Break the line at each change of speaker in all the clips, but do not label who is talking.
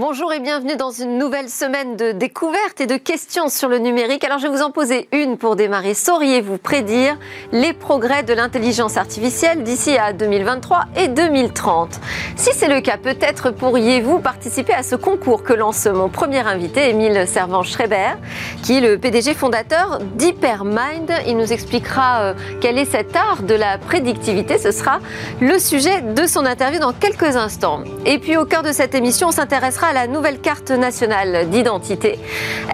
Bonjour et bienvenue dans une nouvelle semaine de découvertes et de questions sur le numérique. Alors je vais vous en poser une pour démarrer. Sauriez-vous prédire les progrès de l'intelligence artificielle d'ici à 2023 et 2030 Si c'est le cas, peut-être pourriez-vous participer à ce concours que lance mon premier invité, Émile Servan-Schreiber, qui est le PDG fondateur d'Hypermind. Il nous expliquera euh, quel est cet art de la prédictivité. Ce sera le sujet de son interview dans quelques instants. Et puis au cœur de cette émission, on s'intéressera la nouvelle carte nationale d'identité.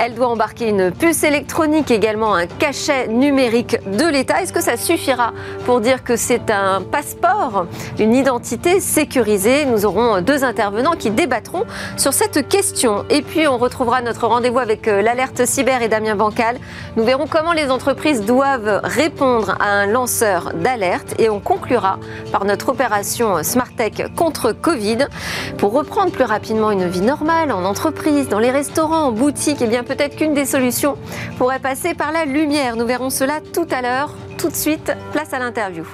Elle doit embarquer une puce électronique, également un cachet numérique de l'État. Est-ce que ça suffira pour dire que c'est un passeport, une identité sécurisée? Nous aurons deux intervenants qui débattront sur cette question. Et puis on retrouvera notre rendez-vous avec euh, l'alerte cyber et Damien Bancal. Nous verrons comment les entreprises doivent répondre à un lanceur d'alerte et on conclura par notre opération Smart Tech contre Covid pour reprendre plus rapidement une vie normale, en entreprise, dans les restaurants, en boutique, et eh bien peut-être qu'une des solutions pourrait passer par la lumière. Nous verrons cela tout à l'heure. Tout de suite, place à l'interview.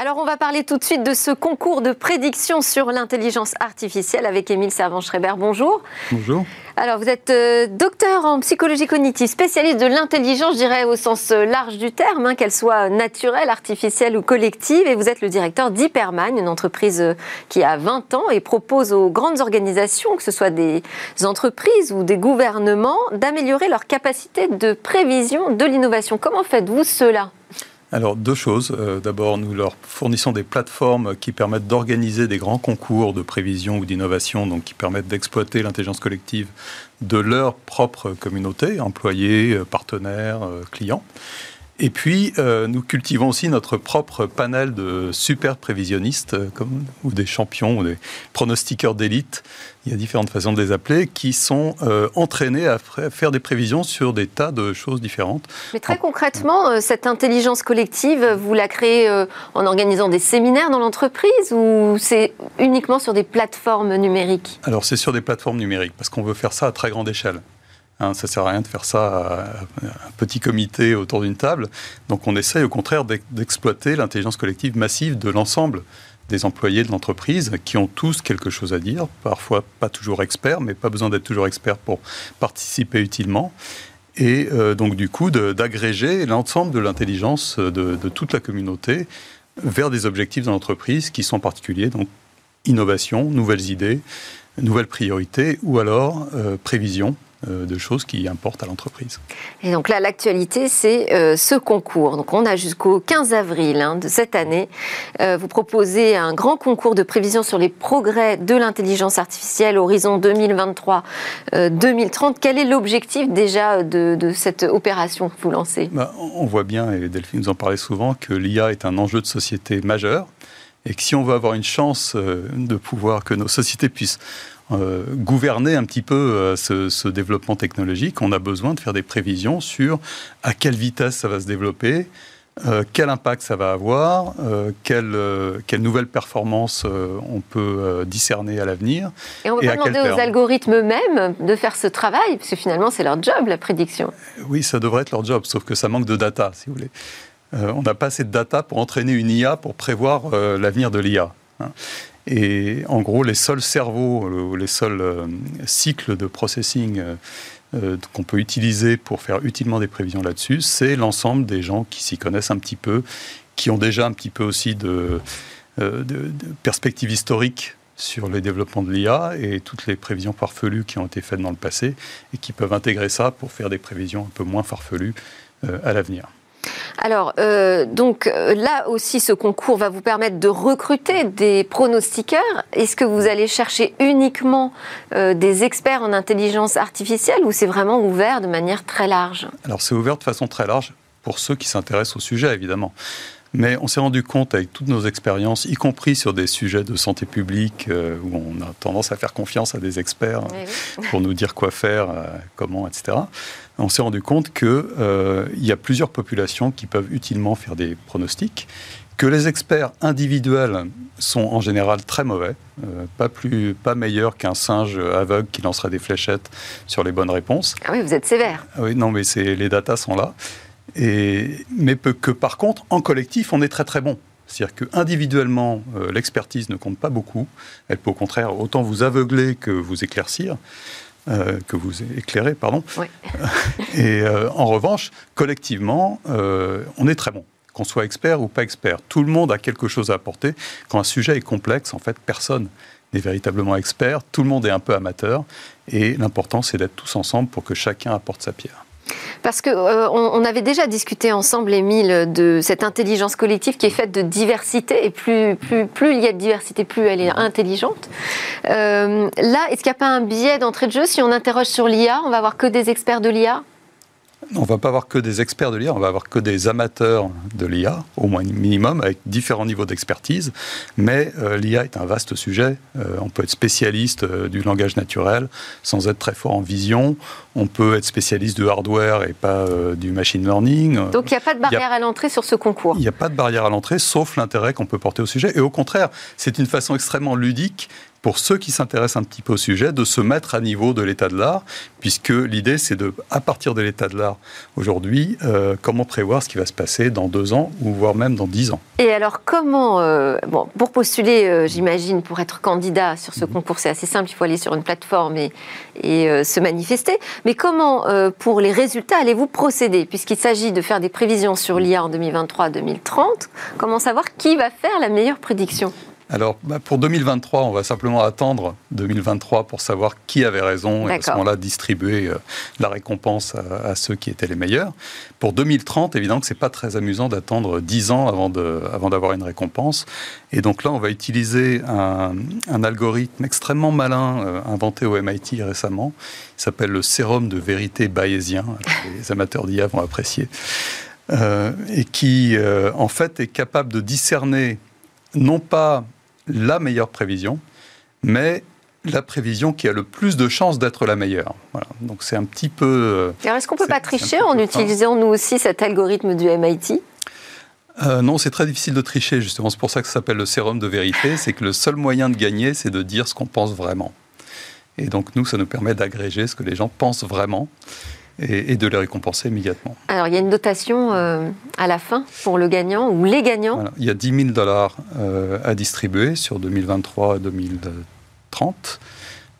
Alors on va parler tout de suite de ce concours de prédiction sur l'intelligence artificielle avec Émile Servan-Schreiber. Bonjour.
Bonjour.
Alors vous êtes euh, docteur en psychologie cognitive, spécialiste de l'intelligence, je dirais au sens euh, large du terme, hein, qu'elle soit naturelle, artificielle ou collective, et vous êtes le directeur d'Hyperman, une entreprise euh, qui a 20 ans et propose aux grandes organisations, que ce soit des entreprises ou des gouvernements, d'améliorer leur capacité de prévision de l'innovation. Comment faites-vous cela?
Alors deux choses. Euh, d'abord, nous leur fournissons des plateformes qui permettent d'organiser des grands concours de prévision ou d'innovation, donc qui permettent d'exploiter l'intelligence collective de leur propre communauté, employés, euh, partenaires, euh, clients. Et puis, nous cultivons aussi notre propre panel de super prévisionnistes, comme, ou des champions, ou des pronostiqueurs d'élite il y a différentes façons de les appeler, qui sont euh, entraînés à faire des prévisions sur des tas de choses différentes.
Mais très concrètement, euh, cette intelligence collective, vous la créez euh, en organisant des séminaires dans l'entreprise ou c'est uniquement sur des plateformes numériques?
Alors c'est sur des plateformes numériques, parce qu'on veut faire ça à très grande échelle. Hein, ça ne sert à rien de faire ça à un petit comité autour d'une table. Donc on essaye au contraire d'exploiter l'intelligence collective massive de l'ensemble des employés de l'entreprise qui ont tous quelque chose à dire, parfois pas toujours experts, mais pas besoin d'être toujours experts pour participer utilement. Et euh, donc du coup d'agréger l'ensemble de l'intelligence de, toute la communauté vers des objectifs de l'entreprise qui sont particuliers, donc innovation, nouvelles idées, nouvelles priorités ou alors euh, prévision de choses qui importent à l'entreprise.
Et donc là, l'actualité, c'est euh, ce concours. Donc on a jusqu'au 15 avril hein, de cette année. Euh, vous proposez un grand concours de prévision sur les progrès de l'intelligence artificielle horizon 2023-2030. Quel est l'objectif déjà de, cette opération que vous lancez?
Bah, On voit bien, et Delphine nous en parlait souvent, que l'IA est un enjeu de société majeur et que si on veut avoir une chance de pouvoir que nos sociétés puissent euh, gouverner un petit peu euh, ce, développement technologique, on a besoin de faire des prévisions sur à quelle vitesse ça va se développer, euh, quel impact ça va avoir, quelle, quelle nouvelle performance on peut discerner à l'avenir.
Et on va pas demander aux algorithmes eux-mêmes de faire ce travail, parce que finalement c'est leur job, la prédiction.
Oui, ça devrait être leur job, sauf que ça manque de data, si vous voulez. on n'a pas assez de data pour entraîner une IA pour prévoir l'avenir de l'IA. Hein. Et en gros, les seuls cerveaux, les seuls euh, cycles de processing euh, euh, qu'on peut utiliser pour faire utilement des prévisions là-dessus, c'est l'ensemble des gens qui s'y connaissent un petit peu, qui ont déjà un petit peu aussi de, de, perspectives historiques sur les développements de l'IA et toutes les prévisions farfelues qui ont été faites dans le passé et qui peuvent intégrer ça pour faire des prévisions un peu moins farfelues à l'avenir.
Alors, euh, donc euh, là aussi, ce concours va vous permettre de recruter des pronostiqueurs. Est-ce que vous allez chercher uniquement euh, des experts en intelligence artificielle ou c'est vraiment ouvert de manière très large?
Alors, c'est ouvert de façon très large pour ceux qui s'intéressent au sujet, évidemment. Mais on s'est rendu compte avec toutes nos expériences, y compris sur des sujets de santé publique, où on a tendance à faire confiance à des experts pour nous dire quoi faire, comment, etc on s'est rendu compte qu'il euh, y a plusieurs populations qui peuvent utilement faire des pronostics, que les experts individuels sont en général très mauvais, euh, pas, plus, pas meilleurs qu'un singe aveugle qui lancerait des fléchettes sur les bonnes réponses.
Ah oui, vous êtes sévère.
Oui, non, mais les datas sont là. Et, mais que par contre, en collectif, on est très très bon. C'est-à-dire qu'individuellement, euh, l'expertise ne compte pas beaucoup. Elle peut au contraire autant vous aveugler que vous éclaircir. Euh, que vous éclairez, pardon. Et euh, en revanche, collectivement, on est très bon. Qu'on soit expert ou pas expert, tout le monde a quelque chose à apporter. Quand un sujet est complexe, en fait, personne n'est véritablement expert. Tout le monde est un peu amateur. Et l'important, c'est d'être tous ensemble pour que chacun apporte sa pierre.
Parce qu'on euh, on avait déjà discuté ensemble, Émile, de cette intelligence collective qui est faite de diversité, et plus, plus, plus il y a de diversité, plus elle est intelligente. Euh, là, est-ce qu'il n'y a pas un biais d'entrée de jeu Si on interroge sur l'IA, on va avoir que des experts de l'IA
on va pas avoir que des experts de l'IA, on va avoir que des amateurs de l'IA, au moins minimum, avec différents niveaux d'expertise. Mais euh, l'IA est un vaste sujet. Euh, on peut être spécialiste euh, du langage naturel sans être très fort en vision. On peut être spécialiste du hardware et pas du machine learning.
Donc il n'y a pas de barrière à l'entrée sur ce concours
Il n'y a pas de barrière à l'entrée, sauf l'intérêt qu'on peut porter au sujet. Et au contraire, c'est une façon extrêmement ludique pour ceux qui s'intéressent un petit peu au sujet, de se mettre à niveau de l'état de l'art, puisque l'idée, c'est de, à partir de l'état de l'art aujourd'hui, euh, comment prévoir ce qui va se passer dans deux ans, ou voire même dans dix ans.
Et alors, comment, euh, bon, pour postuler, euh, j'imagine, pour être candidat sur ce mhm. concours, c'est assez simple, il faut aller sur une plateforme et, et se manifester, mais comment, pour les résultats, allez-vous procéder, puisqu'il s'agit de faire des prévisions sur l'IA en 2023-2030, comment savoir qui va faire la meilleure prédiction?
Alors, bah, pour 2023, on va simplement attendre 2023 pour savoir qui avait raison et à ce moment-là distribuer euh, la récompense à, ceux qui étaient les meilleurs. Pour 2030, évidemment que c'est pas très amusant d'attendre 10 ans avant, de, avant d'avoir une récompense. Et donc là, on va utiliser un, algorithme extrêmement malin euh, inventé au MIT récemment. Il s'appelle le sérum de vérité bayésien. Les amateurs d'IA vont apprécier. Euh, et qui, en fait, est capable de discerner non pas la meilleure prévision, mais la prévision qui a le plus de chances d'être la meilleure. Voilà. Donc c'est un petit peu.
Euh, est-ce qu'on ne peut pas tricher en utilisant nous aussi cet algorithme du MIT
euh, non, c'est très difficile de tricher, justement. C'est pour ça que ça s'appelle le sérum de vérité. C'est que le seul moyen de gagner, c'est de dire ce qu'on pense vraiment. Et donc, nous, ça nous permet d'agréger ce que les gens pensent vraiment et, de les récompenser immédiatement.
Alors, il y a une dotation euh, à la fin pour le gagnant ou les gagnants
Il y a 10 000 dollars euh, à distribuer sur 2023 à 2030.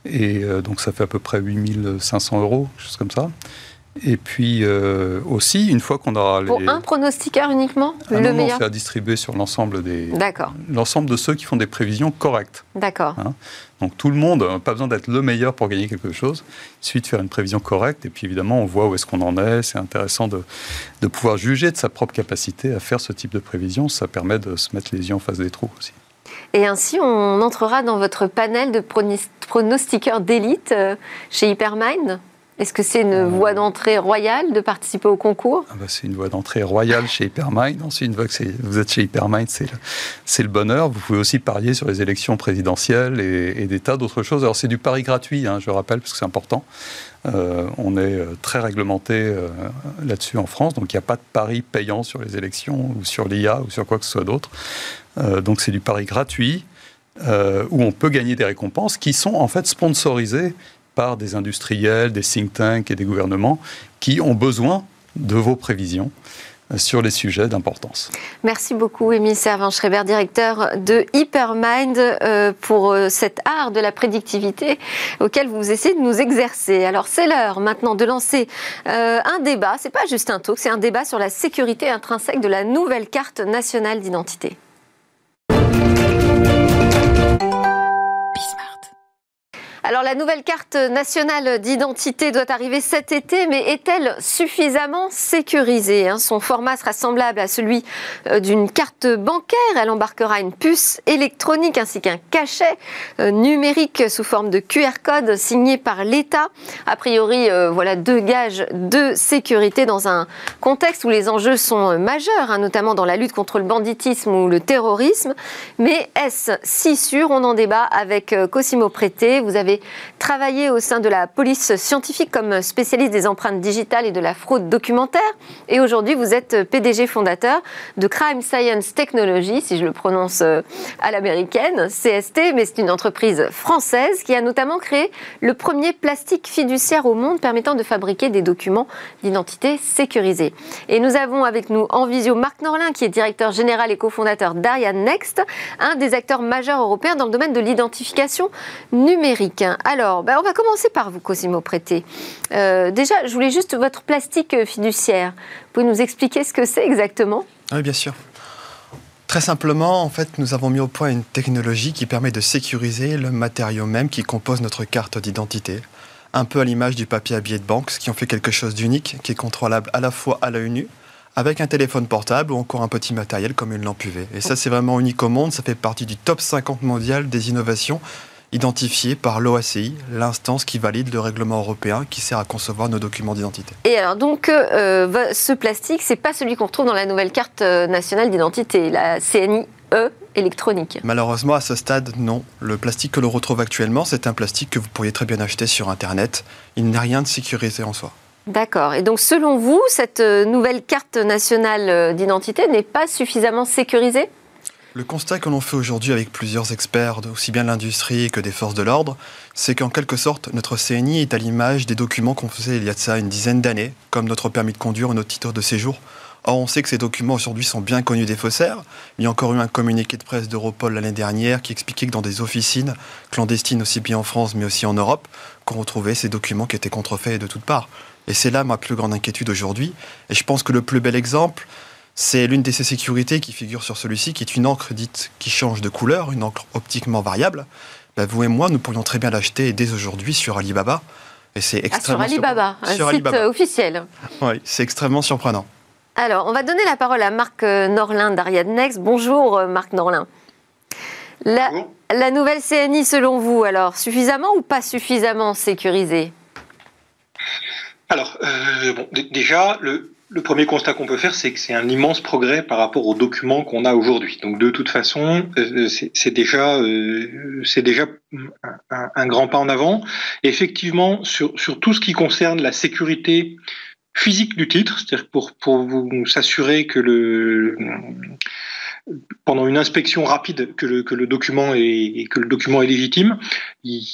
Et euh, donc, ça fait à peu près 8 500 euros, chose comme ça. Et puis aussi, une fois qu'on aura
Pour un pronostiqueur uniquement
ah Le meilleur C'est à distribuer sur l'ensemble des...
D'accord.
L'ensemble de ceux qui font des prévisions correctes.
D'accord.
Hein donc tout le monde, pas besoin d'être le meilleur pour gagner quelque chose. Il suffit de faire une prévision correcte et puis évidemment on voit où est-ce qu'on en est. C'est intéressant de, de, pouvoir juger de sa propre capacité à faire ce type de prévision. Ça permet de se mettre les yeux en face des trous aussi.
Et ainsi on entrera dans votre panel de pronostiqueurs d'élite euh, chez Hypermind est-ce que c'est une euh, voie d'entrée royale de participer au concours
ah bah, C'est une voie d'entrée royale chez Hypermind. Ensuite, une fois que vous êtes chez Hypermind, c'est le, bonheur. Vous pouvez aussi parier sur les élections présidentielles et, des tas d'autres choses. Alors, c'est du pari gratuit, hein, je rappelle, parce que c'est important. Euh, on est euh, très réglementé là-dessus en France, donc il n'y a pas de pari payant sur les élections ou sur l'IA ou sur quoi que ce soit d'autre. donc c'est du pari gratuit. où on peut gagner des récompenses qui sont en fait sponsorisées par des industriels, des think tanks et des gouvernements qui ont besoin de vos prévisions euh, sur les sujets d'importance.
Merci beaucoup, Émile Servan-Schreiber, directeur de Hypermind, euh, pour euh, cet art de la prédictivité auquel vous essayez de nous exercer. Alors, c'est l'heure maintenant de lancer un débat. C'est pas juste un talk, c'est un débat sur la sécurité intrinsèque de la nouvelle carte nationale d'identité. Alors la nouvelle carte nationale d'identité doit arriver cet été, mais est-elle suffisamment sécurisée hein? Son format sera semblable à celui euh, d'une carte bancaire. Elle embarquera une puce électronique ainsi qu'un cachet euh, numérique sous forme de QR code signé par l'État. A priori, euh, voilà deux gages de sécurité dans un contexte où les enjeux sont majeurs, hein, notamment dans la lutte contre le banditisme ou le terrorisme. Mais est-ce si sûr? On en débat avec Cosimo Prété. Vous avez travaillé au sein de la police scientifique comme spécialiste des empreintes digitales et de la fraude documentaire. Et aujourd'hui, vous êtes PDG fondateur de Crime Science Technology, si je le prononce euh, à l'américaine, CST, mais c'est une entreprise française qui a notamment créé le premier plastique fiduciaire au monde permettant de fabriquer des documents d'identité sécurisés. Et nous avons avec nous en visio Marc Norlin, qui est directeur général et cofondateur d'Ariane Next, un des acteurs majeurs européens dans le domaine de l'identification numérique. Alors, ben, on va commencer par vous, Cosimo Prété. Euh, déjà, je voulais juste votre plastique fiduciaire. Vous pouvez nous expliquer ce que c'est exactement?
Oui, bien sûr. Très simplement, en fait, nous avons mis au point une technologie qui permet de sécuriser le matériau même qui compose notre carte d'identité. Un peu à l'image du papier à billets de banque, ce qui en fait quelque chose d'unique, qui est contrôlable à la fois à l'œil nu, avec un téléphone portable ou encore un petit matériel comme une lampe UV. Et ça, c'est vraiment unique au monde. Ça fait partie du top 50 mondial des innovations identifiées par l'OACI, l'instance qui valide le règlement européen qui sert à concevoir nos documents d'identité.
Et alors donc euh, ce plastique, c'est pas celui qu'on retrouve dans la nouvelle carte euh, nationale d'identité, la CNIE électronique
Malheureusement, à ce stade, non. Le plastique que l'on retrouve actuellement, c'est un plastique que vous pourriez très bien acheter sur Internet. Il n'a rien de sécurisé en soi.
D'accord. Et donc, selon vous, cette euh, nouvelle carte nationale euh, d'identité n'est pas suffisamment sécurisée?
Le constat que l'on fait aujourd'hui avec plusieurs experts, aussi bien de l'industrie que des forces de l'ordre, c'est qu'en quelque sorte, notre CNI est à l'image des documents qu'on faisait il y a de ça une dizaine d'années, comme notre permis de conduire ou notre titre de séjour. Or, on sait que ces documents aujourd'hui sont bien connus des faussaires. Il y a encore eu un communiqué de presse d'Europol l'année dernière qui expliquait que dans des officines clandestines, aussi bien en France mais aussi en Europe, qu'on retrouvait ces documents qui étaient contrefaits de toutes parts. Et c'est là ma plus grande inquiétude aujourd'hui. Et je pense que le plus bel exemple, c'est l'une de ces sécurités qui figure sur celui-ci, qui est une encre dite qui change de couleur, une encre optiquement variable. Ben, vous et moi, nous pourrions très bien l'acheter dès aujourd'hui sur Alibaba.
Et c'est extrêmement ah, sur Alibaba, un site officiel.
Oui, c'est extrêmement surprenant.
Alors, on va donner la parole à Marc euh, Norlin d'Ariadnex. Next. Bonjour euh, Marc Norlin. La, la, nouvelle CNI, selon vous, alors, suffisamment ou pas suffisamment sécurisée?
Alors, euh, bon, déjà, le, premier constat qu'on peut faire, c'est que c'est un immense progrès par rapport aux documents qu'on a aujourd'hui. Donc, de toute façon, euh, c'est déjà, euh, c'est déjà un, grand pas en avant. effectivement, sur, sur tout ce qui concerne la sécurité physique du titre, c'est-à-dire pour, pour vous s'assurer que le pendant une inspection rapide que le, que le document est que le document est légitime, il,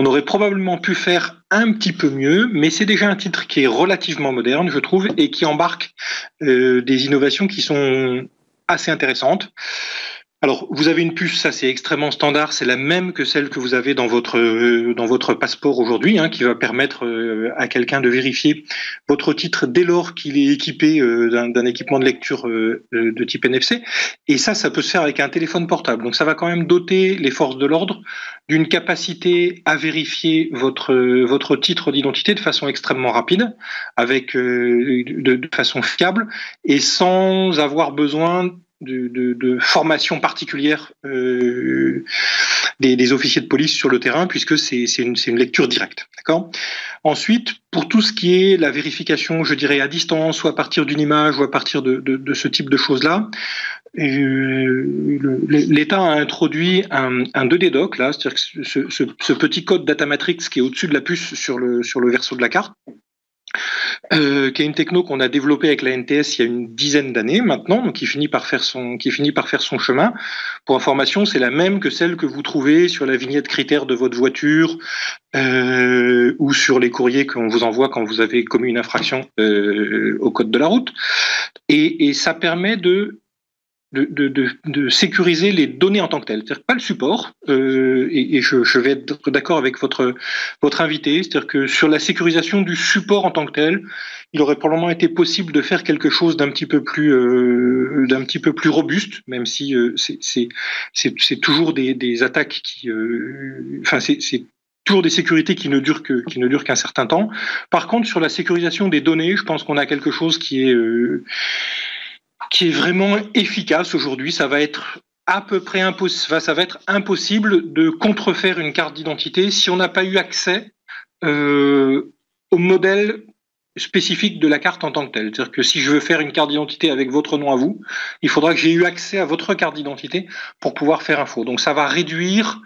on aurait probablement pu faire un petit peu mieux, mais c'est déjà un titre qui est relativement moderne, je trouve, et qui embarque euh, des innovations qui sont assez intéressantes. Alors, vous avez une puce, ça c'est extrêmement standard, c'est la même que celle que vous avez dans votre euh, dans votre passeport aujourd'hui, hein, qui va permettre euh, à quelqu'un de vérifier votre titre dès lors qu'il est équipé euh, d'un équipement de lecture de type NFC. Et ça, ça peut se faire avec un téléphone portable. Donc, ça va quand même doter les forces de l'ordre d'une capacité à vérifier votre votre titre d'identité de façon extrêmement rapide, avec de, de façon fiable et sans avoir besoin de, formation particulière euh, des, officiers de police sur le terrain, puisque c'est une, une, lecture directe. Ensuite, pour tout ce qui est la vérification, je dirais à distance, ou à partir d'une image, ou à partir de, de ce type de choses-là, euh, l'État a introduit un, un 2D doc, c'est-à-dire ce, ce, ce, petit code data matrix qui est au-dessus de la puce sur le, sur le verso de la carte, euh, qui est une techno qu'on a développée avec la NTS il y a une dizaine d'années maintenant, donc qui finit par faire son qui finit par faire son chemin. Pour information, c'est la même que celle que vous trouvez sur la vignette critère de votre voiture euh, ou sur les courriers qu'on vous envoie quand vous avez commis une infraction euh, au code de la route. Et, et ça permet de de, de, de, sécuriser les données en tant que telles, c'est-à-dire pas le support. Euh, et, et je, je, vais être d'accord avec votre votre invité, c'est-à-dire que sur la sécurisation du support en tant que tel, il aurait probablement été possible de faire quelque chose d'un petit peu plus euh, d'un petit peu plus robuste, même si euh, c'est toujours des, des, attaques qui, euh, enfin c'est toujours des sécurités qui ne durent que qui ne durent qu'un certain temps. Par contre, sur la sécurisation des données, je pense qu'on a quelque chose qui est euh, qui est vraiment efficace aujourd'hui. Ça va être à peu près impossible, de contrefaire une carte d'identité si on n'a pas eu accès euh, au modèle spécifique de la carte en tant que telle. C'est-à-dire que si je veux faire une carte d'identité avec votre nom à vous, il faudra que j'ai eu accès à votre carte d'identité pour pouvoir faire un faux. Donc ça va réduire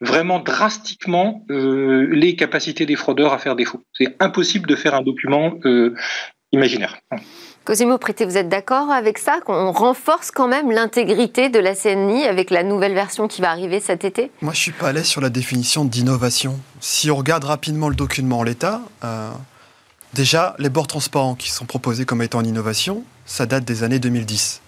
vraiment drastiquement les capacités des fraudeurs à faire défaut. C'est impossible de faire un document imaginaire.
Cosimo Prété, vous êtes d'accord avec ça Qu'on renforce quand même l'intégrité de la CNI avec la nouvelle version qui va arriver cet été?
Moi, je suis pas à l'aise sur la définition d'innovation. Si on regarde rapidement le document en l'état, euh, déjà, les bords transparents qui sont proposés comme étant en innovation, ça date des années 2010.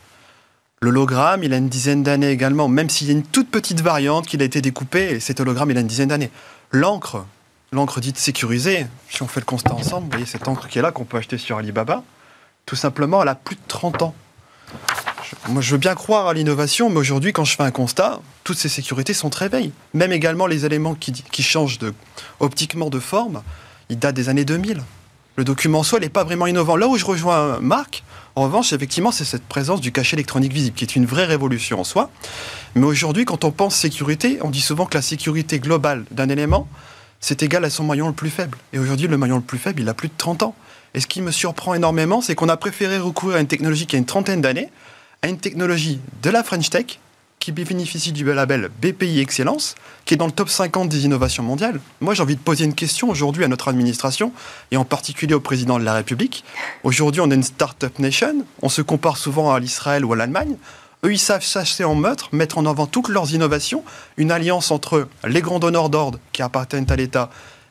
L'hologramme, il a une dizaine d'années également, même s'il y a une toute petite variante qui a été découpée, et cet hologramme, il a une dizaine d'années. L'encre, l'encre dite sécurisée, si on fait le constat ensemble, vous voyez cette encre qui est là, qu'on peut acheter sur Alibaba, tout simplement, elle a plus de 30 ans. moi, je veux bien croire à l'innovation, mais aujourd'hui, quand je fais un constat, toutes ces sécurités sont très vieilles. Même également les éléments qui, changent optiquement de forme, ils datent des années 2000. Le document en soi n'est pas vraiment innovant. Là où je rejoins Marc, en revanche, effectivement, c'est cette présence du cachet électronique visible qui est une vraie révolution en soi. Mais aujourd'hui, quand on pense sécurité, on dit souvent que la sécurité globale d'un élément, c'est égal à son maillon le plus faible. Et aujourd'hui, le maillon le plus faible, il a plus de 30 ans. Et ce qui me surprend énormément, c'est qu'on a préféré recourir à une technologie qui a une trentaine d'années, à une technologie de la French Tech, qui bénéficie du label BPI Excellence, qui est dans le top 50 des innovations mondiales. Moi, j'ai envie de poser une question aujourd'hui à notre administration, et en particulier au président de la République. Aujourd'hui, on est une start-up nation, on se compare souvent à l'Israël ou à l'Allemagne. Eux, ils savent chasser en meurtre, mettre en avant toutes leurs innovations, une alliance entre les grands donneurs d'ordre qui appartiennent à l'État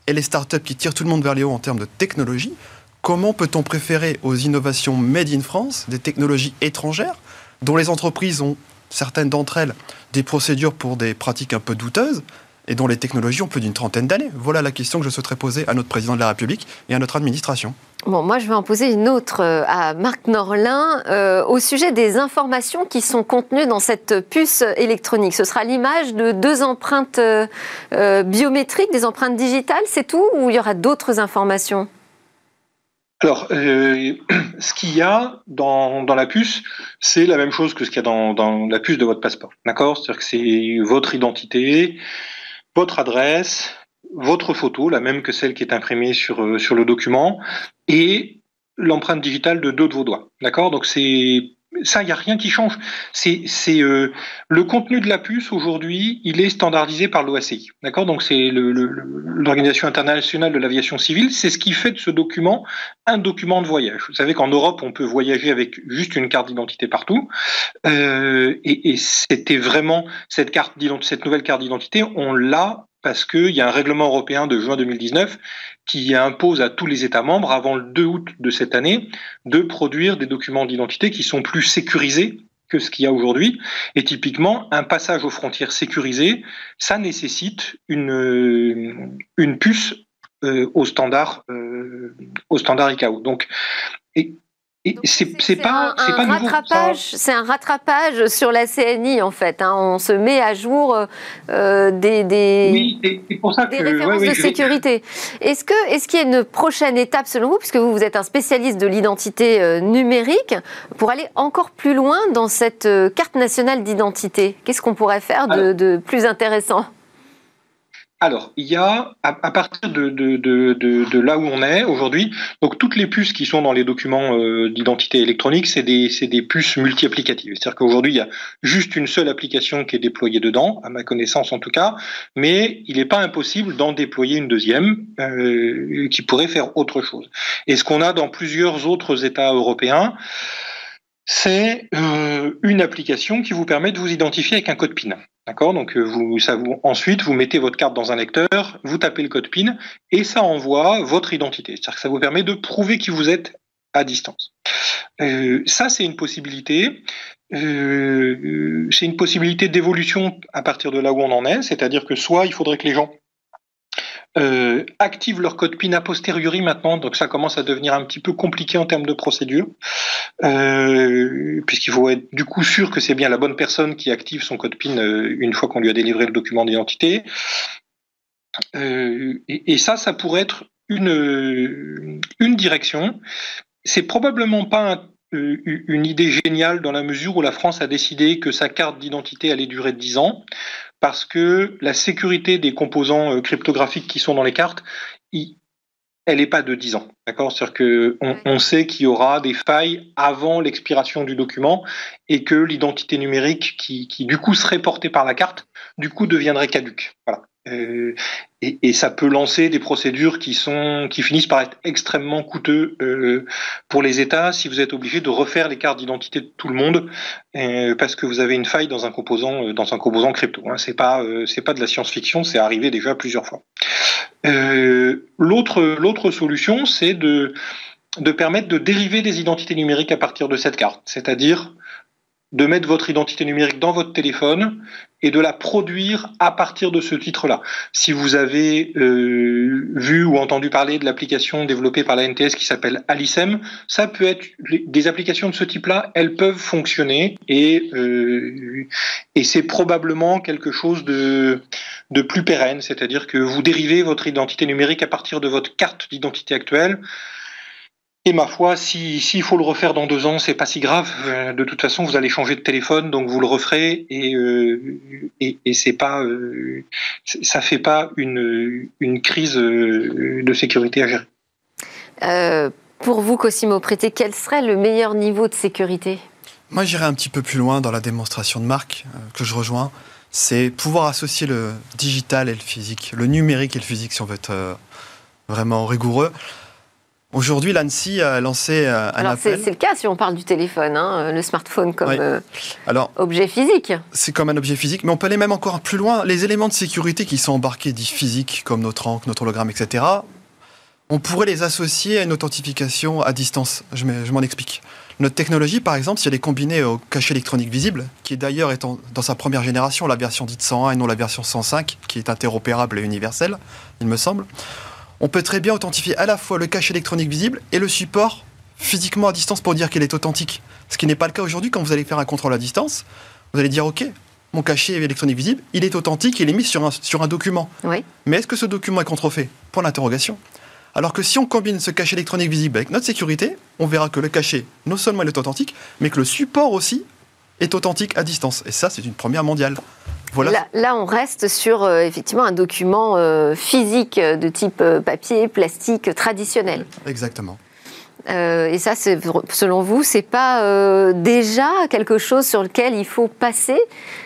et les start-up qui tirent tout le monde vers les hauts en termes de technologie. Comment peut-on préférer aux innovations made in France des technologies étrangères dont les entreprises ont, certaines d'entre elles, des procédures pour des pratiques un peu douteuses et dont les technologies ont plus d'une trentaine d'années? Voilà la question que je souhaiterais poser à notre président de la République et à notre administration.
Bon, moi, je vais en poser une autre euh, à Marc Norlin euh, au sujet des informations qui sont contenues dans cette puce électronique. Ce sera l'image de deux empreintes euh, biométriques, des empreintes digitales, c'est tout Ou il y aura d'autres informations?
Alors, euh, ce qu'il y a dans, dans, la puce, c'est la même chose que ce qu'il y a dans, dans, la puce de votre passeport. D'accord? C'est-à-dire que c'est votre identité, votre adresse, votre photo, la même que celle qui est imprimée sur, euh, sur le document, et l'empreinte digitale de deux de vos doigts. D'accord? Donc, c'est ça, il n'y a rien qui change. C'est euh, le contenu de la puce aujourd'hui, il est standardisé par l'OACI. D'accord? Donc c'est l'Organisation internationale de l'aviation civile. C'est ce qui fait de ce document un document de voyage. Vous savez qu'en Europe, on peut voyager avec juste une carte d'identité partout. Euh, et, c'était vraiment cette carte cette nouvelle carte d'identité, on l'a parce qu'il y a un règlement européen de juin 2019 qui impose à tous les États membres, avant le 2 août de cette année, de produire des documents d'identité qui sont plus sécurisés que ce qu'il y a aujourd'hui. Et typiquement, un passage aux frontières sécurisées, ça nécessite une, une puce euh, au standard euh, au standard ICAO. Donc,
c'est pas, un, pas rattrapage, C'est un rattrapage sur la CNI en fait. Hein. On se met à jour euh, des, des, références de sécurité. Est-ce que est-ce qu'il y a une prochaine étape selon vous, puisque vous, vous êtes un spécialiste de l'identité euh, numérique, pour aller encore plus loin dans cette euh, carte nationale d'identité? Qu'est-ce qu'on pourrait faire de plus intéressant?
Alors, il y a, à, partir de, là où on est aujourd'hui, donc toutes les puces qui sont dans les documents euh, d'identité électronique, c'est des, des, puces multi-applicatives. C'est-à-dire qu'aujourd'hui, il y a juste une seule application qui est déployée dedans, à ma connaissance en tout cas, mais il n'est pas impossible d'en déployer une deuxième euh, qui pourrait faire autre chose. Et ce qu'on a dans plusieurs autres États européens, c'est euh, une application qui vous permet de vous identifier avec un code PIN. D'accord? Donc euh, vous, ça ensuite, vous mettez votre carte dans un lecteur, vous tapez le code PIN et ça envoie votre identité. C'est-à-dire que ça vous permet de prouver qui vous êtes à distance. Euh, ça, c'est une possibilité. Euh, c'est une possibilité d'évolution à partir de là où on en est. C'est-à-dire que soit il faudrait que les gens euh, activent leur code PIN a posteriori maintenant, donc ça commence à devenir un petit peu compliqué en termes de procédure, euh, puisqu'il faut être du coup sûr que c'est bien la bonne personne qui active son code PIN euh, une fois qu'on lui a délivré le document d'identité. Euh, et, ça, ça pourrait être une, une direction. C'est probablement pas une idée géniale dans la mesure où la France a décidé que sa carte d'identité allait durer 10 ans parce que la sécurité des composants euh, cryptographiques qui sont dans les cartes, elle n'est pas de 10 ans. D'accord? C'est-à-dire qu'on on sait qu'il y aura des failles avant l'expiration du document et que l'identité numérique qui, qui, du coup, serait portée par la carte, du coup, deviendrait caduque. Voilà. Euh, et, ça peut lancer des procédures qui sont qui finissent par être extrêmement coûteux euh, pour les États si vous êtes obligé de refaire les cartes d'identité de tout le monde euh, parce que vous avez une faille dans un composant dans un composant crypto. Hein. C'est pas c'est pas de la science-fiction, c'est arrivé déjà plusieurs fois. l'autre l'autre solution, c'est de de permettre de dériver des identités numériques à partir de cette carte, c'est-à-dire de mettre votre identité numérique dans votre téléphone et de la produire à partir de ce titre-là. Si vous avez euh, vu ou entendu parler de l'application développée par la NTS qui s'appelle Alicem, ça peut être des applications de ce type-là, elles peuvent fonctionner et euh, et c'est probablement quelque chose de de plus pérenne, c'est-à-dire que vous dérivez votre identité numérique à partir de votre carte d'identité actuelle. Et ma foi, s'il si, faut le refaire dans deux ans, c'est pas si grave. Euh, de toute façon, vous allez changer de téléphone, donc vous le referez et euh, et, et c'est pas euh, ça fait pas une une crise de sécurité à gérer.
pour vous, Cosimo Prété, quel serait le meilleur niveau de sécurité?
Moi, j'irais un petit peu plus loin dans la démonstration de marque que je rejoins. C'est pouvoir associer le digital et le physique, le numérique et le physique, si on veut être vraiment rigoureux. Aujourd'hui, l'ANSI a lancé euh, un
Alors
appel.
C'est le cas si on parle du téléphone, hein, le smartphone comme euh, Alors, objet physique.
C'est comme un objet physique, mais on peut aller même encore plus loin. Les éléments de sécurité qui sont embarqués, dits physiques, comme notre encre, notre hologramme, etc., on pourrait les associer à une authentification à distance. Je m'en explique. Notre technologie, par exemple, si elle est combinée au cachet électronique visible, qui est d'ailleurs dans sa première génération, la version dite 101 et non la version 105, qui est interopérable et universelle, il me semble, on peut très bien authentifier à la fois le cache électronique visible et le support physiquement à distance pour dire qu'il est authentique. Ce qui n'est pas le cas aujourd'hui quand vous allez faire un contrôle à distance. Vous allez dire, OK, mon cachet électronique visible, il est authentique, il est mis sur un, sur un document. Mais est-ce que ce document est contrefait? Point d'interrogation. Alors que si on combine ce cachet électronique visible avec notre sécurité, on verra que le cachet, non seulement est authentique, mais que le support aussi est authentique à distance. Et ça, c'est une première mondiale.
Là, on reste sur euh, effectivement un document euh, physique de type euh, papier, plastique traditionnel.
Exactement.
et ça, selon vous, c'est pas déjà quelque chose sur lequel il faut passer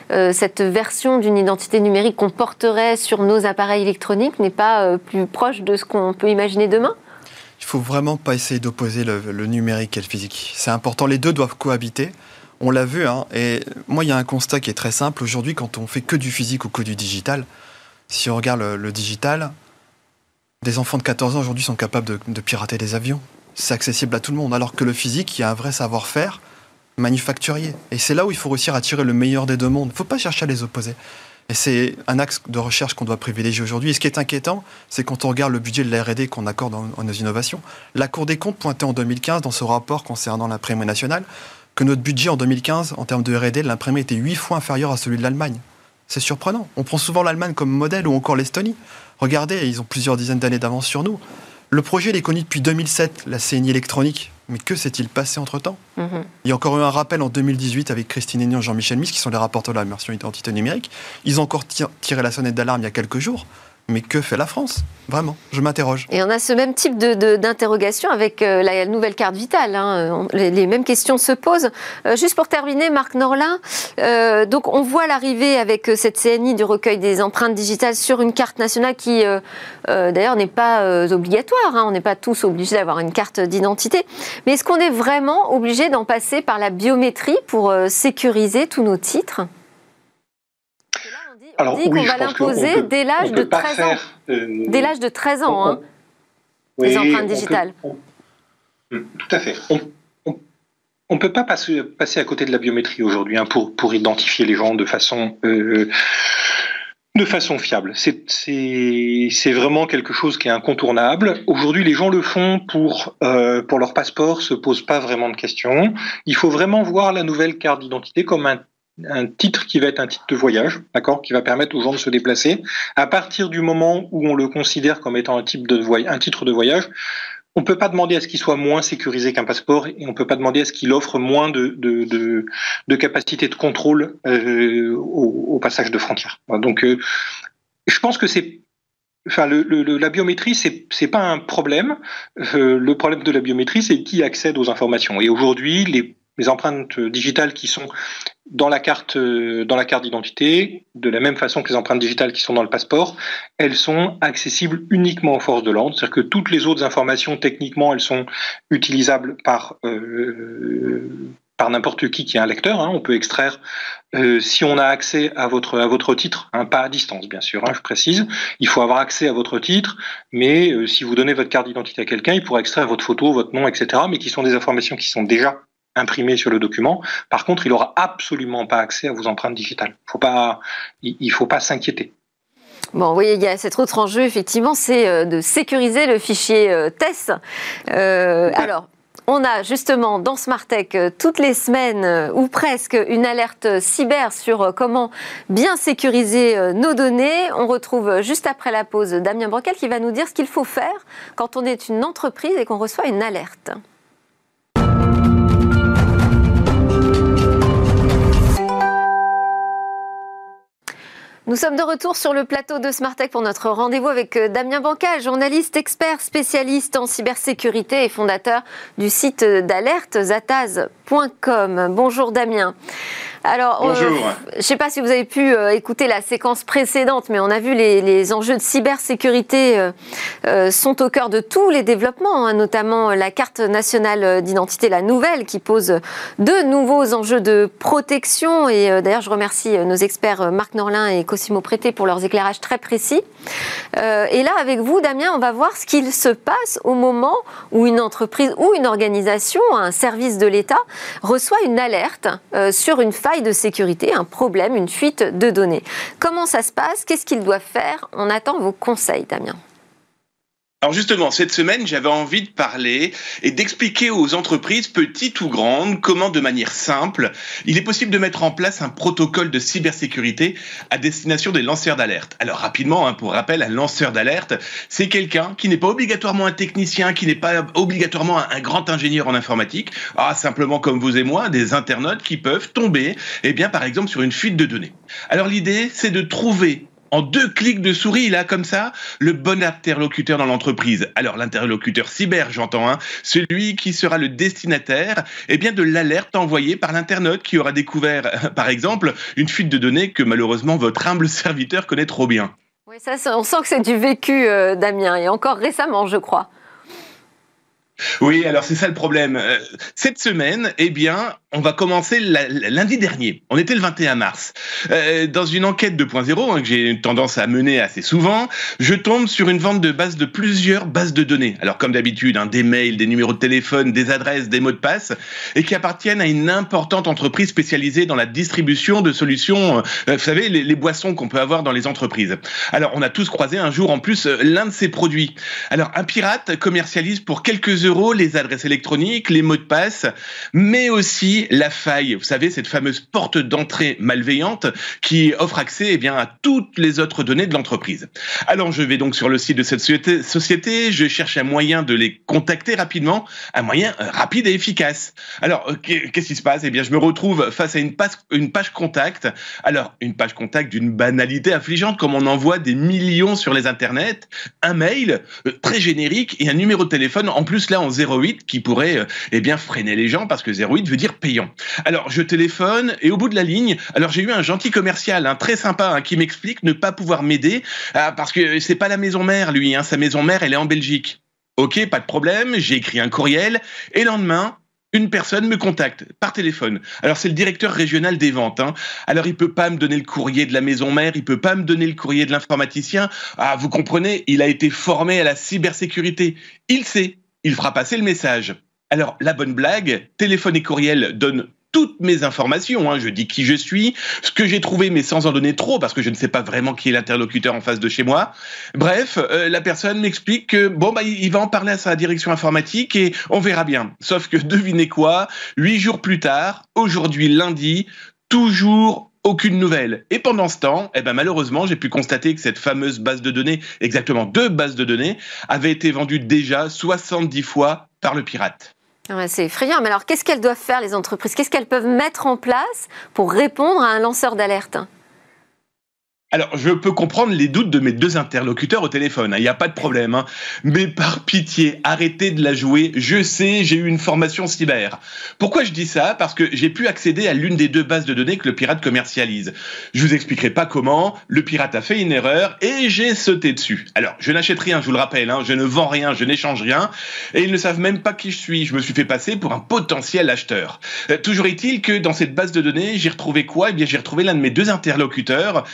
Cette version d'une identité numérique qu'on porterait sur nos appareils électroniques n'est pas plus proche de ce qu'on peut imaginer demain?
Il faut vraiment pas essayer d'opposer le numérique et le physique. C'est important, les deux doivent cohabiter. On l'a vu, hein, et moi, il y a un constat qui est très simple. Aujourd'hui, quand on fait que du physique ou que du digital, si on regarde le, digital, des enfants de 14 ans aujourd'hui sont capables de, pirater des avions. C'est accessible à tout le monde, alors que le physique, il y a un vrai savoir-faire manufacturier. Et c'est là où il faut réussir à tirer le meilleur des deux mondes. Il ne faut pas chercher à les opposer. Et c'est un axe de recherche qu'on doit privilégier aujourd'hui. Et ce qui est inquiétant, c'est quand on regarde le budget de la qu'on accorde en, nos innovations. La Cour des comptes pointait en 2015 dans ce rapport concernant l'imprimerie nationale que notre budget en 2015, en termes de R&D, l'imprimé était 8 fois inférieur à celui de l'Allemagne. C'est surprenant. On prend souvent l'Allemagne comme modèle ou encore l'Estonie. Regardez, ils ont plusieurs dizaines d'années d'avance sur nous. Le projet, il est connu depuis 2007, la CNI électronique. Mais que s'est-il passé entre-temps? Mhm. Il y a encore eu un rappel en 2018 avec Christine Aignan et Jean-Michel Miss, qui sont les rapporteurs de la version identité numérique. Ils ont encore tiré la sonnette d'alarme il y a quelques jours. Mais que fait la France? Vraiment, je m'interroge.
Et on a ce même type d'interrogation avec euh, la nouvelle carte vitale. Hein. Les, mêmes questions se posent. Euh, juste pour terminer, Marc Norlin, euh, donc on voit l'arrivée avec cette CNI du recueil des empreintes digitales sur une carte nationale qui, d'ailleurs, n'est pas obligatoire. Hein. On n'est pas tous obligés d'avoir une carte d'identité. Mais est-ce qu'on est vraiment obligé d'en passer par la biométrie pour sécuriser tous nos titres?
Alors,
dit qu'on va l'imposer dès l'âge de 13 ans. Euh, dès l'âge de 13 ans, hein, les empreintes digitales.
Hmm, tout à fait. On ne peut pas passer, passer, à côté de la biométrie aujourd'hui hein, pour, pour identifier les gens de façon, euh, de façon fiable. C'est vraiment quelque chose qui est incontournable. Aujourd'hui, les gens le font pour, euh, pour leur passeport, se posent pas vraiment de questions. Il faut vraiment voir la nouvelle carte d'identité comme un un titre qui va être un titre de voyage, d'accord, qui va permettre aux gens de se déplacer. À partir du moment où on le considère comme étant un, type de un titre de voyage, on ne peut pas demander à ce qu'il soit moins sécurisé qu'un passeport et on ne peut pas demander à ce qu'il offre moins de, de, de, capacité de contrôle euh, au, passage de frontières. Donc, euh, je pense que c'est enfin, la biométrie, c'est n'est pas un problème. le problème de la biométrie, c'est qui accède aux informations. Et aujourd'hui, les, les empreintes digitales qui sont dans la carte dans la carte d'identité, de la même façon que les empreintes digitales qui sont dans le passeport, elles sont accessibles uniquement aux forces de l'ordre. C'est-à-dire que toutes les autres informations, techniquement, elles sont utilisables par euh, par n'importe qui qui est un lecteur. Hein. On peut extraire, euh, si on a accès à votre à votre titre, hein, pas à distance bien sûr, hein, je précise. Il faut avoir accès à votre titre, mais euh, si vous donnez votre carte d'identité à quelqu'un, il pourra extraire votre photo, votre nom, etc. Mais qui sont des informations qui sont déjà imprimé sur le document. Par contre, il n'aura absolument pas accès à vos empreintes digitales. Faut pas, il ne faut pas s'inquiéter.
Bon, oui, il y a cet autre enjeu, effectivement, c'est euh, de sécuriser le fichier euh, TESS. Euh, alors, on a justement dans Smartech toutes les semaines ou presque une alerte cyber sur comment bien sécuriser nos données. On retrouve juste après la pause Damien Broquel qui va nous dire ce qu'il faut faire quand on est une entreprise et qu'on reçoit une alerte. Nous sommes de retour sur le plateau de Smartech pour notre rendez-vous avec euh, Damien Bancal, journaliste expert spécialiste en cybersécurité et fondateur du site d'alerte Bonjour Damien.
Alors, euh,
je ne sais pas si vous avez pu euh, écouter la séquence précédente, mais on a vu les, enjeux de cybersécurité euh, sont au cœur de tous les développements, hein, notamment la carte nationale d'identité, la nouvelle, qui pose de nouveaux enjeux de protection. Et d'ailleurs, je remercie nos experts Marc Norlin et Cosimo Prété pour leurs éclairages très précis. et là, avec vous, Damien, on va voir ce qu'il se passe au moment où une entreprise ou une organisation, un service de l'État, reçoit une alerte sur une faille de sécurité, un problème, une fuite de données. Comment ça se passe? Qu'est-ce qu'ils doivent faire? On attend vos conseils, Damien.
Alors justement, cette semaine, j'avais envie de parler et d'expliquer aux entreprises, petites ou grandes, comment de manière simple, il est possible de mettre en place un protocole de cybersécurité à destination des lanceurs d'alerte. Alors rapidement, hein, pour rappel, un lanceur d'alerte, c'est quelqu'un qui n'est pas obligatoirement un technicien, qui n'est pas obligatoirement un, grand ingénieur en informatique, ah, simplement comme vous et moi, des internautes qui peuvent tomber, eh bien, par exemple, sur une fuite de données. Alors l'idée, c'est de trouver en deux clics de souris, là, comme ça, le bon interlocuteur dans l'entreprise. Alors, l'interlocuteur cyber, j'entends, hein, celui qui sera le destinataire, eh bien, de l'alerte envoyée par l'internaute qui aura découvert, par exemple, une fuite de données que malheureusement votre humble serviteur connaît trop bien.
Oui, ça, on sent que c'est du vécu, euh, Damien, et encore récemment, je crois.
Oui, alors c'est ça le problème. Euh, cette semaine, eh bien, on va commencer lundi dernier. On était le 21 mars. Euh, dans une enquête 2.0 hein, que j'ai tendance à mener assez souvent, je tombe sur une vente de base de plusieurs bases de données. Alors comme d'habitude, hein, des mails, des numéros de téléphone, des adresses, des mots de passe, et qui appartiennent à une importante entreprise spécialisée dans la distribution de solutions. Euh, vous savez, les, les boissons qu'on peut avoir dans les entreprises. Alors on a tous croisé un jour en plus l'un de ces produits. Alors un pirate commercialise pour quelques euros les adresses électroniques, les mots de passe, mais aussi la faille. Vous savez, cette fameuse porte d'entrée malveillante qui offre accès eh bien, à toutes les autres données de l'entreprise. Alors, je vais donc sur le site de cette société, je cherche un moyen de les contacter rapidement, un moyen euh, rapide et efficace. Alors, euh, qu'est-ce qui se passe? Eh bien, je me retrouve face à une page, contact. Alors, une page contact d'une banalité affligeante, comme on envoie des millions sur les internets, un mail euh, très générique et un numéro de téléphone. En plus, là, on 08 qui pourrait eh bien freiner les gens parce que 08 veut dire Alors je téléphone et au bout de la ligne, alors j'ai eu un gentil commercial, un très sympa, hein, qui m'explique ne pas pouvoir m'aider ah, parce que c'est pas la maison mère lui, hein, sa maison mère elle est en Belgique. Ok, pas de problème, j'ai écrit un courriel et le lendemain, une personne me contacte par téléphone. Alors c'est le directeur régional des ventes. Hein. Alors il peut pas me donner le courrier de la maison mère, il peut pas me donner le courrier de l'informaticien. Ah, vous comprenez, il a été formé à la cybersécurité. Il sait il fera passer le message. Alors, la bonne blague, téléphone et courriel donnent toutes mes informations. Hein. Je dis qui je suis, ce que j'ai trouvé, mais sans en donner trop, parce que je ne sais pas vraiment qui est l'interlocuteur en face de chez moi. Bref, euh, la personne m'explique que bon, bah, il va en parler à sa direction informatique et on verra bien. Sauf que devinez quoi, huit jours plus tard, aujourd'hui lundi, toujours aucune nouvelle. Et pendant ce temps, eh ben malheureusement, j'ai pu constater que cette fameuse base de données, exactement deux bases de données, avait été vendue déjà 70 fois par le pirate.
C'est effrayant. Mais alors, qu'est-ce qu'elles doivent faire, les entreprises? Qu'est-ce qu'elles peuvent mettre en place pour répondre à un lanceur d'alerte?
Alors, je peux comprendre les doutes de mes deux interlocuteurs au téléphone, hein, il n'y a pas de problème. Hein. Mais par pitié, arrêtez de la jouer. Je sais, j'ai eu une formation cyber. Pourquoi je dis ça? Parce que j'ai pu accéder à l'une des deux bases de données que le pirate commercialise. Je vous expliquerai pas comment. Le pirate a fait une erreur et j'ai sauté dessus. Alors, je n'achète rien, je vous le rappelle. Hein, je ne vends rien, je n'échange rien. Et ils ne savent même pas qui je suis. Je me suis fait passer pour un potentiel acheteur. Euh, toujours est-il que dans cette base de données, j'ai retrouvé quoi? Eh bien, j'ai retrouvé l'un de mes deux interlocuteurs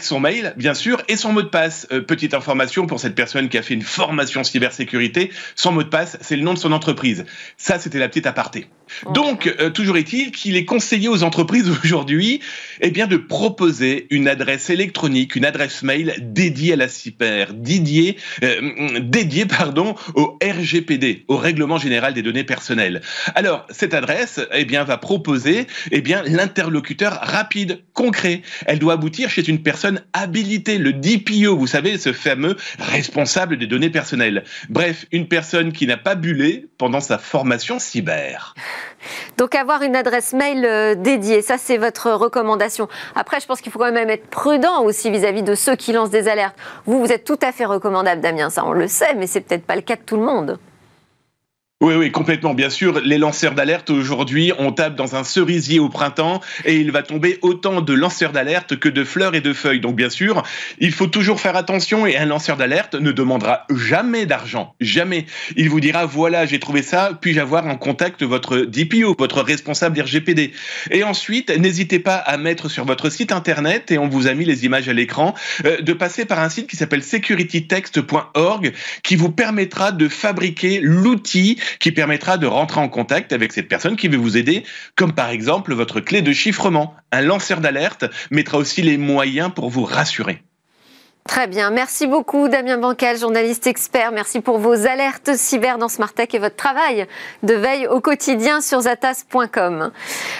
son mail, bien sûr, et son mot de passe. Euh, petite information pour cette personne qui a fait une formation cybersécurité, son mot de passe, c'est le nom de son entreprise. Ça, c'était la petite aparté. Donc, euh, toujours est-il qu'il est conseillé aux entreprises aujourd'hui eh bien, de proposer une adresse électronique, une adresse mail dédiée à la cyber, dédiée, euh, dédiée pardon, au RGPD, au Règlement général des données personnelles. Alors, cette adresse eh bien, va proposer eh bien, l'interlocuteur rapide, concret. Elle doit aboutir chez une personne habilitée, le DPO, vous savez, ce fameux responsable des données personnelles. Bref, une personne qui n'a pas bullé pendant sa formation cyber.
Donc avoir une adresse mail euh, dédiée, ça c'est votre recommandation. Après, je pense qu'il faut quand même être prudent aussi vis-à-vis de ceux qui lancent des alertes. Vous, vous êtes tout à fait recommandable, Damien, ça on le sait, mais c'est peut-être pas le cas de tout le monde.
Oui, oui, complètement. Bien sûr, les lanceurs d'alerte aujourd'hui, on tape dans un cerisier au printemps et il va tomber autant de lanceurs d'alerte que de fleurs et de feuilles. Donc, bien sûr, il faut toujours faire attention et un lanceur d'alerte ne demandera jamais d'argent. Jamais. Il vous dira, voilà, j'ai trouvé ça, puis-je avoir en contact votre DPO, votre responsable RGPD. Et ensuite, n'hésitez pas à mettre sur votre site internet, et on vous a mis les images à l'écran, euh, de passer par un site qui s'appelle securitytext.org qui vous permettra de fabriquer l'outil qui permettra de rentrer en contact avec cette personne qui veut vous aider, comme par exemple votre clé de chiffrement. Un lanceur d'alerte mettra aussi les moyens pour vous rassurer.
Très bien, merci beaucoup Damien Bancal, journaliste expert. Merci pour vos alertes cyber dans Smartech et votre travail de veille au quotidien sur zatas.com.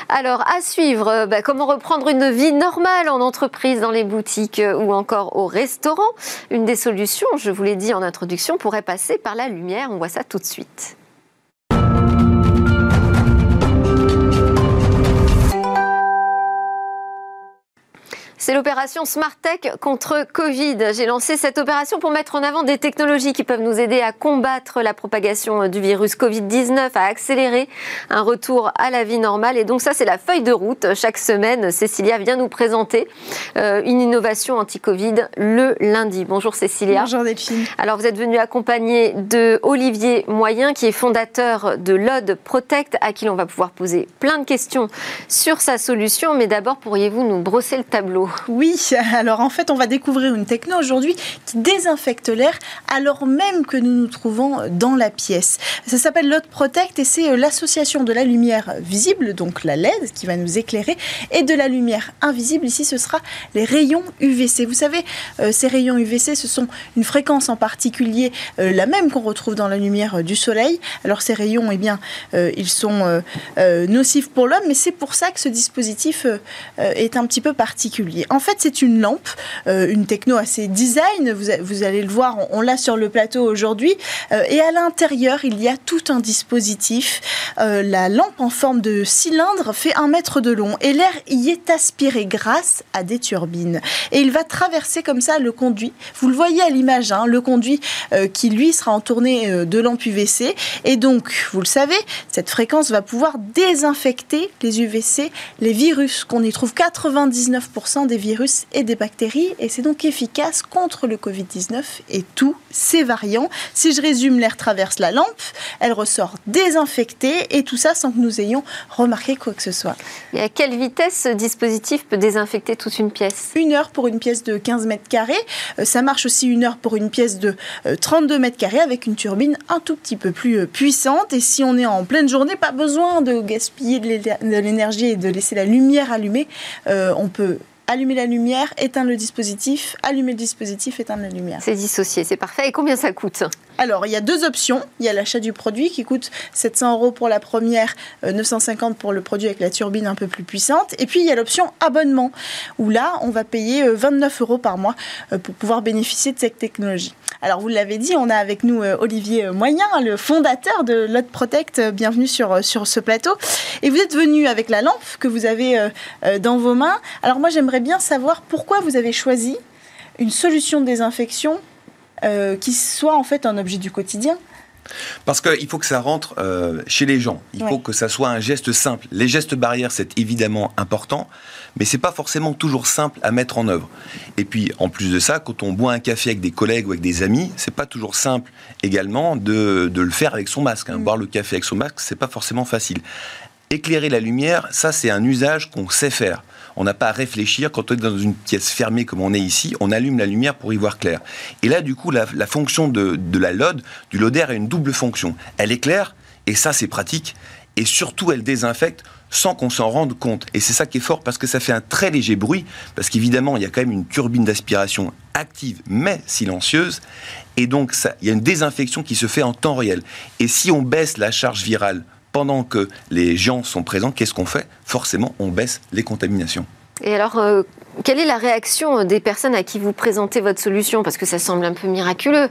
Alors à suivre, euh, bah, comment reprendre une vie normale en entreprise, dans les boutiques euh, ou encore au restaurant? Une des solutions, je vous l'ai dit en introduction, pourrait passer par la lumière. On voit ça tout de suite. C'est l'opération Smart Tech contre Covid. J'ai lancé cette opération pour mettre en avant des technologies qui peuvent nous aider à combattre la propagation du virus Covid-19, à accélérer un retour à la vie normale. Et donc ça, c'est la feuille de route. Chaque semaine, Cécilia vient nous présenter euh, une innovation anti-Covid le lundi. Bonjour Cécilia.
Bonjour Delphine.
Alors vous êtes venue accompagnée de Olivier Moyen, qui est fondateur de l'OD Protect, à qui l'on va pouvoir poser plein de questions sur sa solution. Mais d'abord, pourriez-vous nous brosser le tableau?
Oui, alors en fait, on va découvrir une techno aujourd'hui qui désinfecte l'air alors même que nous nous trouvons dans la pièce. Ça s'appelle Lot Protect et c'est euh, l'association de la lumière visible, donc la LED qui va nous éclairer, et de la lumière invisible. Ici, ce sera les rayons UVC. Vous savez, euh, ces rayons UVC, ce sont une fréquence en particulier, euh, la même qu'on retrouve dans la lumière du soleil. Alors ces rayons, eh bien, ils sont nocifs pour l'homme, mais c'est pour ça que ce dispositif est un petit peu particulier. En fait, c'est une lampe, euh, une techno assez design. Vous, allez le voir, on, l'a sur le plateau aujourd'hui. Euh, et à l'intérieur, il y a tout un dispositif. Euh, la lampe en forme de cylindre fait un mètre de long et l'air y est aspiré grâce à des turbines. Et il va traverser comme ça le conduit. Vous le voyez à l'image, hein, le conduit qui lui sera entourné de lampes UVC. Et donc, vous le savez, cette fréquence va pouvoir désinfecter les UVC, les virus qu'on y trouve 99% des virus et des bactéries et c'est donc efficace contre le Covid-19 et tous ses variants. Si je résume, l'air traverse la lampe, elle ressort désinfectée et tout ça sans que nous ayons remarqué quoi que ce soit.
Et à quelle vitesse ce dispositif peut désinfecter toute une pièce?
Une heure pour une pièce de 15 mètres carrés. Euh, ça marche aussi une heure pour une pièce de 32 euh, mètres carrés avec une turbine un tout petit peu plus euh, puissante. Et si on est en pleine journée, pas besoin de gaspiller de l'énergie et de laisser la lumière allumée. on peut allumer la lumière, éteindre le dispositif, allumer le dispositif, éteindre la lumière.
C'est dissocié, c'est parfait. Et combien ça coûte?
Alors, il y a deux options. Il y a l'achat du produit qui coûte 700 euros pour la première, 950 pour le produit avec la turbine un peu plus puissante. Et puis, il y a l'option abonnement, où là, on va payer 29 euros par mois pour pouvoir bénéficier de cette technologie. Alors, vous l'avez dit, on a avec nous Olivier Moyen, le fondateur de Lot Protect. Bienvenue sur, sur ce plateau. Et vous êtes venu avec la lampe que vous avez dans vos mains. Alors, moi, j'aimerais bien savoir pourquoi vous avez choisi une solution de désinfection euh, qui soit en fait un objet du quotidien
parce qu'il faut que ça rentre euh, chez les gens. Il faut que ça soit un geste simple. Les gestes barrières, c'est évidemment important, mais c'est pas forcément toujours simple à mettre en œuvre. Et puis, en plus de ça, quand on boit un café avec des collègues ou avec des amis, c'est pas toujours simple également de, le faire avec son masque. Hein. Mm. Boire le café avec son masque, c'est pas forcément facile. Éclairer la lumière, ça, c'est un usage qu'on sait faire. On n'a pas à réfléchir. Quand on est dans une pièce fermée comme on est ici, on allume la lumière pour y voir clair. Et là, du coup, la, fonction de, la LOD, du LODER, a une double fonction. Elle éclaire, et ça, c'est pratique. Et surtout, elle désinfecte sans qu'on s'en rende compte. Et c'est ça qui est fort parce que ça fait un très léger bruit, parce qu'évidemment, il y a quand même une turbine d'aspiration active mais silencieuse, et donc ça, il y a une désinfection qui se fait en temps réel. Et si on baisse la charge virale pendant que les gens sont présents, qu'est-ce qu'on fait? Forcément, on baisse les contaminations.
Et alors, euh, quelle est la réaction des personnes à qui vous présentez votre solution? Parce que ça semble un peu miraculeux.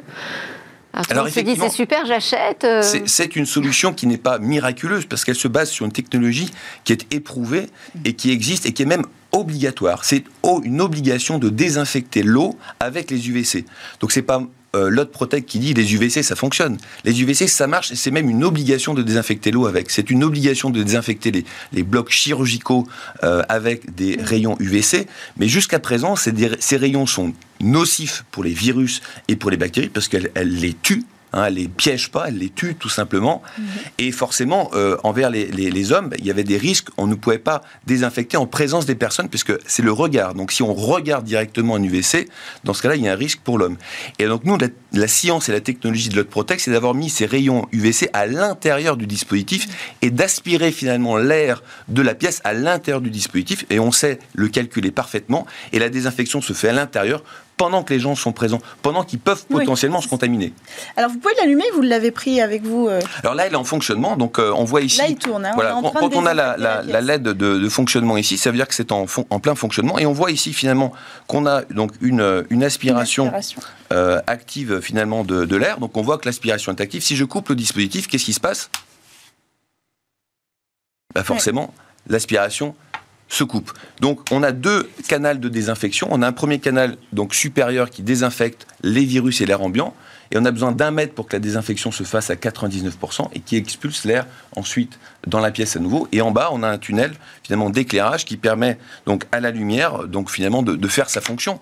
Alors, on se dit c'est super, j'achète. Euh.
C'est une solution qui n'est pas miraculeuse parce qu'elle se base sur une technologie qui est éprouvée et qui existe et qui est même obligatoire. C'est une obligation de désinfecter l'eau avec les UVC. Donc c'est pas euh, l'autre Protect qui dit les UVC ça fonctionne. Les UVC ça marche et c'est même une obligation de désinfecter l'eau avec. C'est une obligation de désinfecter les, blocs chirurgicaux euh, avec des rayons UVC. Mais jusqu'à présent, ces rayons sont nocifs pour les virus et pour les bactéries parce qu'elles les tuent Hein, elle les piège pas, elle les tue tout simplement. Mhm. Et forcément, euh, envers les, hommes, il y avait des risques. On ne pouvait pas désinfecter en présence des personnes puisque c'est le regard. Donc si on regarde directement un UVC, dans ce cas-là, il y a un risque pour l'homme. Et donc nous, la, science et la technologie de Protect, c'est d'avoir mis ces rayons UVC à l'intérieur du dispositif et d'aspirer finalement l'air de la pièce à l'intérieur du dispositif. Et on sait le calculer parfaitement. Et la désinfection se fait à l'intérieur pendant que les gens sont présents, pendant qu'ils peuvent potentiellement se contaminer.
Alors vous pouvez l'allumer, vous l'avez pris avec vous euh
Alors là, elle est en fonctionnement, donc euh, on voit ici.
Là, il tourne. Hein,
voilà, quand, on a la, LED de, fonctionnement ici, ça veut dire que c'est en, en, plein fonctionnement, et on voit ici finalement qu'on a donc une, une aspiration, euh, active finalement de, l'air. Donc on voit que l'aspiration est active. Si je coupe le dispositif, qu'est-ce qui se passe? Bah Forcément, l'aspiration se coupe. Donc on a deux canaux de désinfection. On a un premier canal donc supérieur qui désinfecte les virus et l'air ambiant. Et on a besoin d'un mètre pour que la désinfection se fasse à 99% et qui expulse l'air ensuite dans la pièce à nouveau. Et en bas, on a un tunnel finalement d'éclairage qui permet donc à la lumière donc finalement de, de faire sa fonction.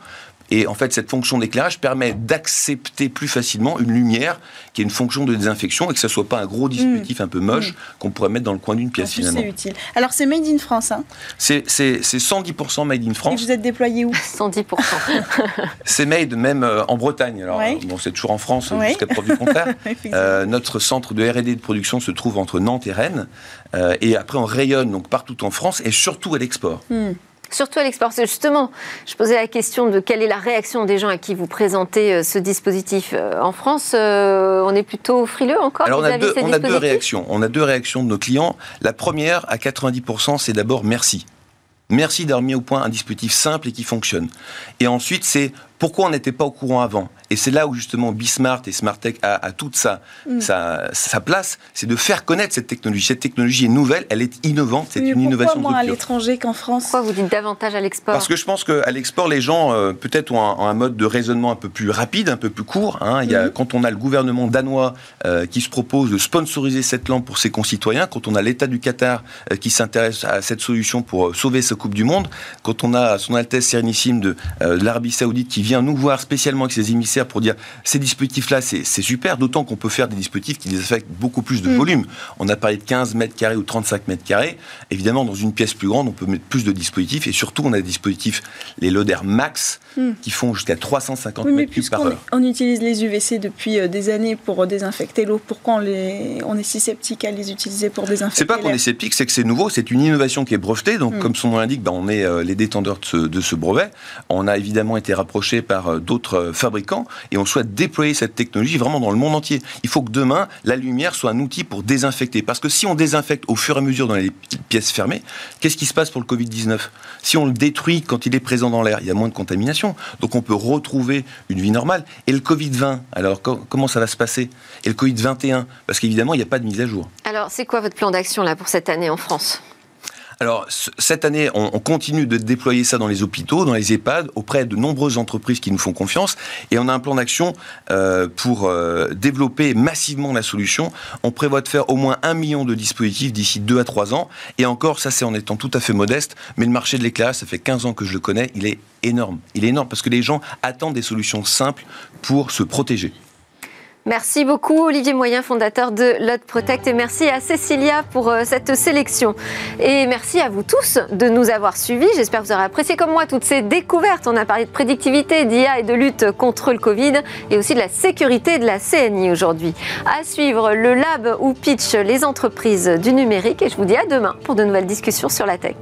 Et en fait, cette fonction d'éclairage permet d'accepter plus facilement une lumière qui est une fonction de désinfection et que ce ne soit pas un gros dispositif un peu moche mm. qu'on pourrait mettre dans le coin d'une pièce finalement.
C'est utile. Alors, c'est made in France. Hein
c'est 110% made in France.
Et vous êtes déployé où?
110%.
c'est made même euh, en Bretagne. Alors, bon, c'est toujours en France jusqu'à preuve du contraire. euh, notre centre de R&D de production se trouve entre Nantes et Rennes. Euh, et après, on rayonne donc partout en France et surtout à l'export. Mm
surtout à l'export. Justement, je posais la question de quelle est la réaction des gens à qui vous présentez euh, ce dispositif euh, en France. Euh, on est plutôt frileux encore
Alors on a, deux, on a deux réactions. On a deux réactions de nos clients. La première, à 90%, c'est d'abord merci. Merci d'avoir mis au point un dispositif simple et qui fonctionne. Et ensuite, c'est pourquoi on n'était pas au courant avant? Et c'est là où justement Bismart et Smartech a, a toute mm. sa, sa, place, c'est de faire connaître cette technologie. Cette technologie est nouvelle, elle est innovante, c'est une innovation.
Pourquoi moins à l'étranger qu'en France?
Pourquoi vous dites davantage à l'export?
Parce que je pense qu'à l'export, les gens euh, peut-être ont, un, mode de raisonnement un peu plus rapide, un peu plus court. Hein. Il y a, mm. Quand on a le gouvernement danois euh, qui se propose de sponsoriser cette lampe pour ses concitoyens, quand on a l'État du Qatar euh, qui s'intéresse à cette solution pour sauver sa Coupe du Monde, quand on a Son Altesse Sérénissime de, de l'Arabie Saoudite qui vient nous voir spécialement avec ses émissaires pour dire ces dispositifs-là, c'est super, d'autant qu'on peut faire des dispositifs qui désaffectent beaucoup plus de mm. volume. On a parlé de 15 mètres carrés ou 35 mètres carrés. Évidemment, dans une pièce plus grande, on peut mettre plus de dispositifs et surtout, on a des dispositifs, les Loader Max, mm. qui font jusqu'à 350 mètres cubes par heure.
On utilise les UVC depuis euh, des années pour désinfecter l'eau. Pourquoi on, les... on est si sceptique à les utiliser pour désinfecter
C'est pas qu'on est sceptique, c'est que c'est nouveau, c'est une innovation qui est brevetée. Donc, mm. comme son nom l'indique, ben, on est euh, les détendeurs de ce, de ce brevet. On a évidemment été rapproché marché par euh, d'autres euh, fabricants et on souhaite déployer cette technologie vraiment dans le monde entier. Il faut que demain, la lumière soit un outil pour désinfecter. Parce que si on désinfecte au fur et à mesure dans les pièces fermées, qu'est-ce qui se passe pour le Covid-19 Si on le détruit quand il est présent dans l'air, il y a moins de contamination. Donc on peut retrouver une vie normale. Et le Covid-20, alors comment ça va se passer? Et le Covid-21 Parce qu'évidemment, il n'y a pas de mise à jour.
Alors c'est quoi votre plan d'action là pour cette année en France?
Alors, cette année, on, continue de déployer ça dans les hôpitaux, dans les EHPAD, auprès de nombreuses entreprises qui nous font confiance. Et on a un plan d'action euh, pour euh, développer massivement la solution. On prévoit de faire au moins un million de dispositifs d'ici deux à trois ans. Et encore, ça c'est en étant tout à fait modeste. Mais le marché de l'éclairage, ça fait 15 ans que je le connais, il est énorme. Il est énorme parce que les gens attendent des solutions simples pour se protéger.
Merci beaucoup Olivier Moyen, fondateur de Lot Protect, et merci à Cécilia pour euh, cette sélection. Et merci à vous tous de nous avoir suivis. J'espère que vous aurez apprécié comme moi toutes ces découvertes. On a parlé de prédictivité, d'IA et de lutte contre le Covid, et aussi de la sécurité de la CNI aujourd'hui. À suivre le lab où pitch les entreprises du numérique, et je vous dis à demain pour de nouvelles discussions sur la tech.